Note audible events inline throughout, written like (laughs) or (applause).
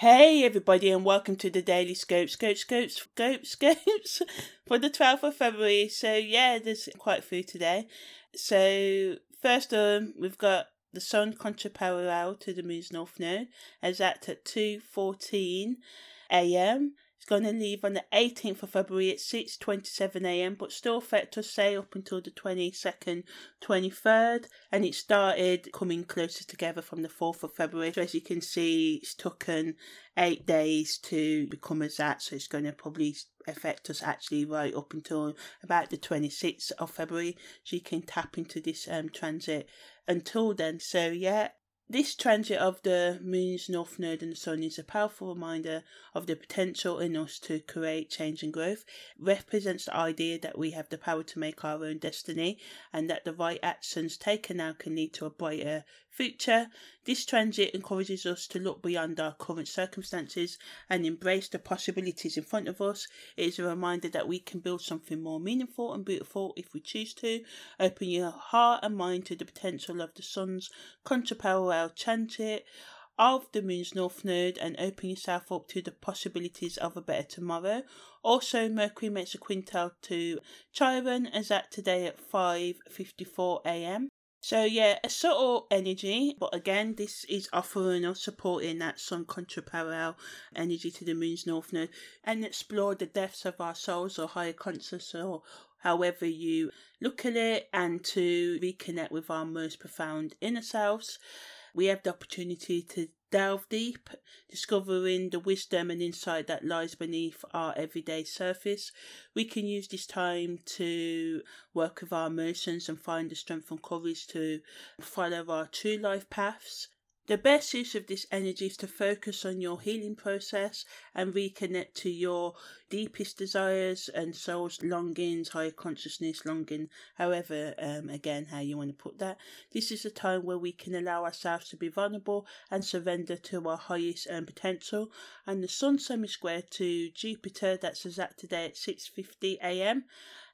Hey everybody and welcome to the Daily Scope, Scope, Scopes, Scope, Scopes (laughs) for the 12th of February. So yeah, there's quite a few today. So first um we've got the Sun contraparallel to the Moon's North Node as at 2.14 a.m. It's going to leave on the 18th of February at 6:27 a.m. but still affect us say up until the 22nd, 23rd, and it started coming closer together from the 4th of February. So as you can see, it's taken eight days to become as that, so it's going to probably affect us actually right up until about the 26th of February. So you can tap into this um, transit until then. So yeah, this transit of the moon's north node and the sun is a powerful reminder of the potential in us to create change and growth. It represents the idea that we have the power to make our own destiny and that the right actions taken now can lead to a brighter future. This transit encourages us to look beyond our current circumstances and embrace the possibilities in front of us. It is a reminder that we can build something more meaningful and beautiful if we choose to. Open your heart and mind to the potential of the sun's contraparallel transit of the moon's north node and open yourself up to the possibilities of a better tomorrow. Also, Mercury makes a quintile to Chiron as at today at 5:54 a.m. So yeah, a subtle energy, but again, this is offering or supporting that sun contraparallel energy to the moon's north node and explore the depths of our souls or higher consciousness or however you look at it and to reconnect with our most profound inner selves. We have the opportunity to delve deep, discovering the wisdom and insight that lies beneath our everyday surface. We can use this time to work with our emotions and find the strength and courage to follow our true life paths. The best use of this energy is to focus on your healing process and reconnect to your deepest desires and soul's longings, higher consciousness longing, however, um, again, how you want to put that. This is a time where we can allow ourselves to be vulnerable and surrender to our highest um, potential. And the Sun semi-square to Jupiter, that's exact today at 6.50 a.m.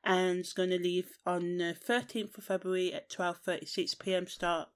and it's going to leave on the 13th of February at 12.36 p.m. start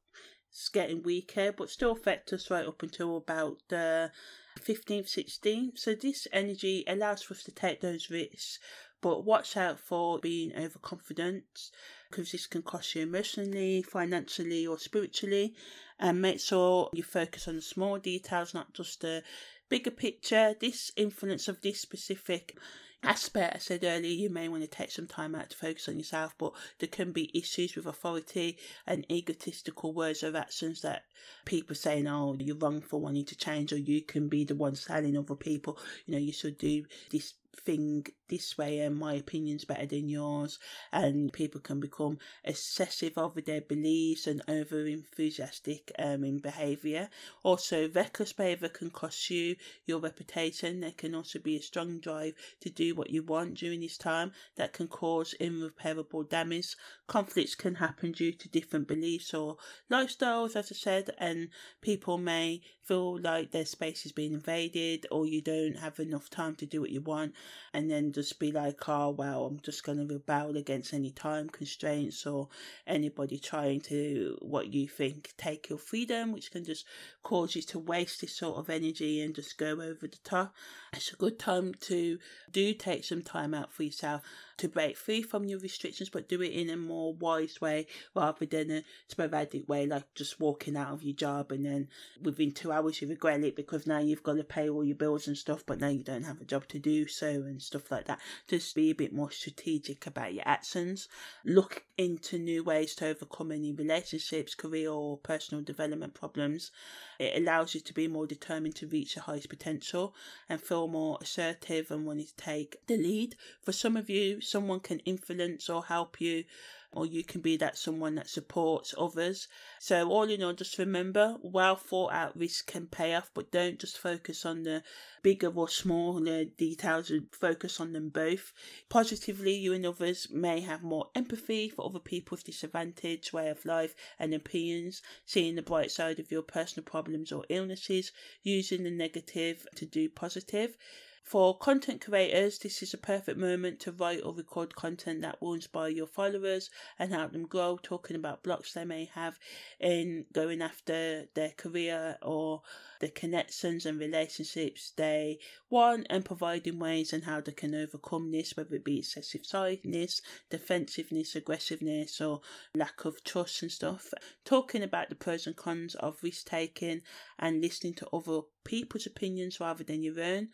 it's getting weaker, but still affect us right up until about the 15th, 16th. So this energy allows for us to take those risks, but watch out for being overconfident because this can cost you emotionally, financially, or spiritually. And make sure you focus on the small details, not just the bigger picture. This influence of this specific aspect I said earlier, you may want to take some time out to focus on yourself, but there can be issues with authority and egotistical words or actions that people saying, oh, you're wrong for wanting to change, or you can be the one telling other people, you know, you should do this thing this way and my opinion's better than yours. And people can become excessive over their beliefs and over enthusiastic um, in behaviour. Also reckless behaviour can cost you your reputation. There can also be a strong drive to do what you want during this time that can cause irreparable damage. Conflicts can happen due to different beliefs or lifestyles as i said and people may feel like their space is being invaded or you don't have enough time to do what you want and then just be like, oh, well, I'm just going to rebel against any time constraints or anybody trying to, what you think, take your freedom, which can just cause you to waste this sort of energy and just go over the top. It's a good time to do take some time out for yourself to break free from your restrictions, but do it in a more wise way rather than a sporadic way, like just walking out of your job and then within two hours you regret it because now you've got to pay all your bills and stuff, but now you don't have a job to do so and stuff like that. Just be a bit more strategic about your actions. Look into new ways to overcome any relationships, career, or personal development problems. It allows you to be more determined to reach your highest potential and feel more assertive and wanting to take the lead. For some of you, someone can influence or help you or you can be that someone that supports others. So, all in all, just remember well thought out risk can pay off, but don't just focus on the bigger or smaller details, focus on them both. Positively, you and others may have more empathy for other people's disadvantage, way of life, and opinions, seeing the bright side of your personal problems or illnesses, using the negative to do positive. For content creators, this is a perfect moment to write or record content that will inspire your followers and help them grow, talking about blocks they may have in going after their career or the connections and relationships they want and providing ways and how they can overcome this, whether it be excessive sadness, defensiveness, aggressiveness, or lack of trust and stuff. Talking about the pros and cons of risk taking and listening to other people's opinions rather than your own.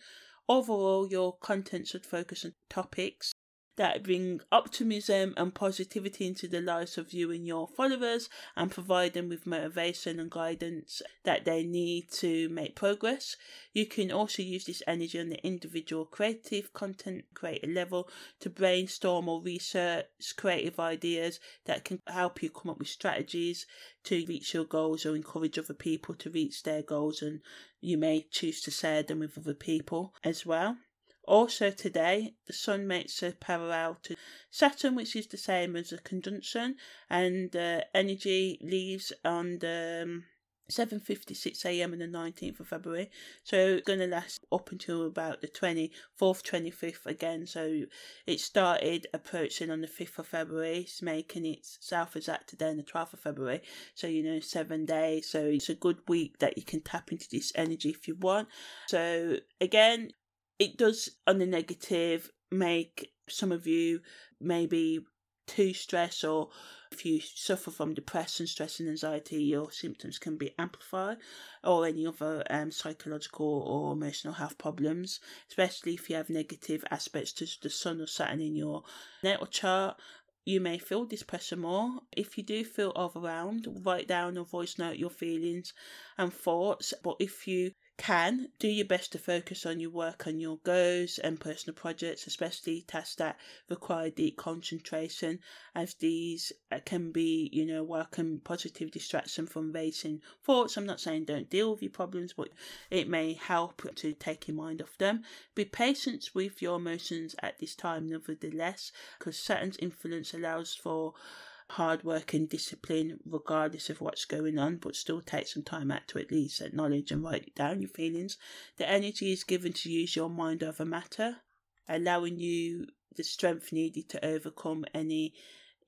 Overall, your content should focus on topics that bring optimism and positivity into the lives of you and your followers and provide them with motivation and guidance that they need to make progress. You can also use this energy on the individual creative content creator level to brainstorm or research creative ideas that can help you come up with strategies to reach your goals or encourage other people to reach their goals and you may choose to share them with other people as well. Also today, the Sun makes a parallel to Saturn, which is the same as a conjunction, and uh, energy leaves on the um, 7.56 a.m. on the 19th of February. So it's going to last up until about the 24th, 25th again. So it started approaching on the 5th of February, it's making it south as that today on the 12th of February. So, you know, seven days. So it's a good week that you can tap into this energy if you want. So again, it does on the negative make some of you maybe too stressed or if you suffer from depression, stress and anxiety, your symptoms can be amplified or any other um, psychological or emotional health problems, especially if you have negative aspects to the sun or Saturn in your natal chart. You may feel this pressure more. If you do feel overwhelmed, write down or voice note your feelings and thoughts. But if you can do your best to focus on your work on your goals and personal projects, especially tasks that require deep concentration, as these uh, can be, you know, welcome positive distraction from racing thoughts. I'm not saying don't deal with your problems, but it may help to take your mind off them. Be patient with your emotions at this time, nevertheless, because Saturn's influence allows for hard work and discipline regardless of what's going on, but still take some time out to at least acknowledge and write down your feelings. The energy is given to use your mind over matter, allowing you the strength needed to overcome any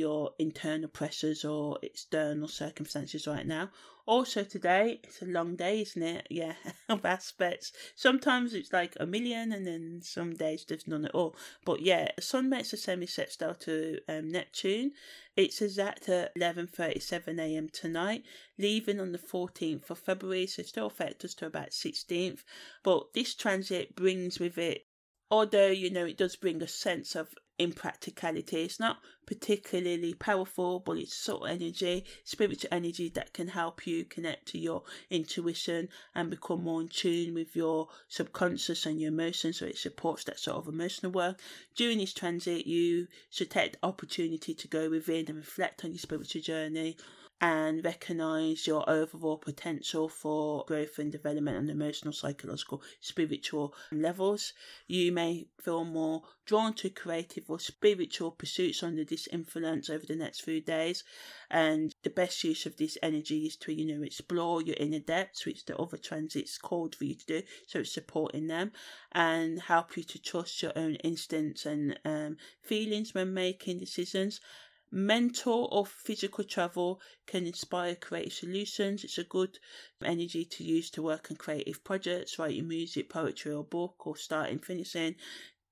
your internal pressures or external circumstances right now. Also, today it's a long day, isn't it? (laughs) Yeah, of aspects. Sometimes it's like a million, and then some days there's none at all. But yeah, the Sun makes a semi-sextile to um, Neptune. It's exact at 11:37 a.m. tonight, leaving on the 14th of February, so still affect us to about 16th. But this transit brings with it although you know it does bring a sense of impracticality. It's not particularly powerful, but it's of energy, spiritual energy that can help you connect to your intuition and become more in tune with your subconscious and your emotions. So it supports that sort of emotional work. During this transit, you should take the opportunity to go within and reflect on your spiritual journey and recognize your overall potential for growth and development on emotional, psychological, spiritual levels. You may feel more drawn to creative or spiritual pursuits under this influence over the next few days. And the best use of this energy is to, you know, explore your inner depths, which the other transits called for you to do. So it's supporting them and help you to trust your own instincts and um, feelings when making decisions Mental or physical travel can inspire creative solutions. It's a good energy to use to work on creative projects, writing music, poetry, or book, or starting, finishing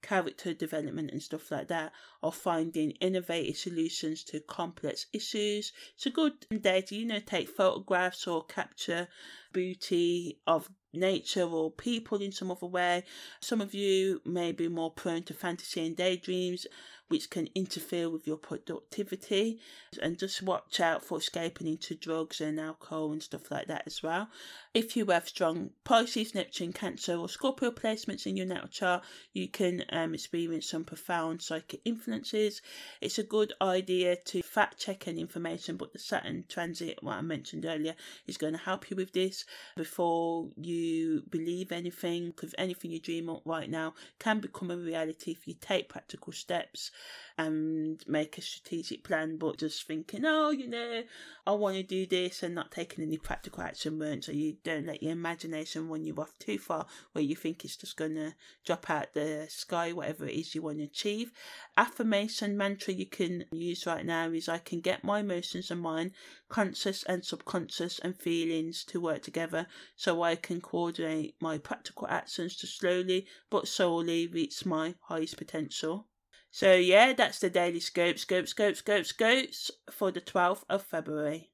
character development and stuff like that, or finding innovative solutions to complex issues. It's a good day to, you know, take photographs or capture beauty of nature or people in some other way. Some of you may be more prone to fantasy and daydreams which can interfere with your productivity. And just watch out for escaping into drugs and alcohol and stuff like that as well. If you have strong Pisces, Neptune, Cancer, or Scorpio placements in your natal chart, you can um, experience some profound psychic influences. It's a good idea to fact check any information, but the Saturn transit, what I mentioned earlier, is going to help you with this before you believe anything, because anything you dream up right now can become a reality if you take practical steps and make a strategic plan, but just thinking, oh, you know, I want to do this and not taking any practical action won't. So you don't let your imagination run you off too far where you think it's just going to drop out the sky, whatever it is you want to achieve. Affirmation mantra you can use right now is I can get my emotions and mind, conscious and subconscious and feelings to work together so I can coordinate my practical actions to slowly but solely reach my highest potential. So yeah, that's the daily scope, scope, scope, scope, scopes for the 12th of February.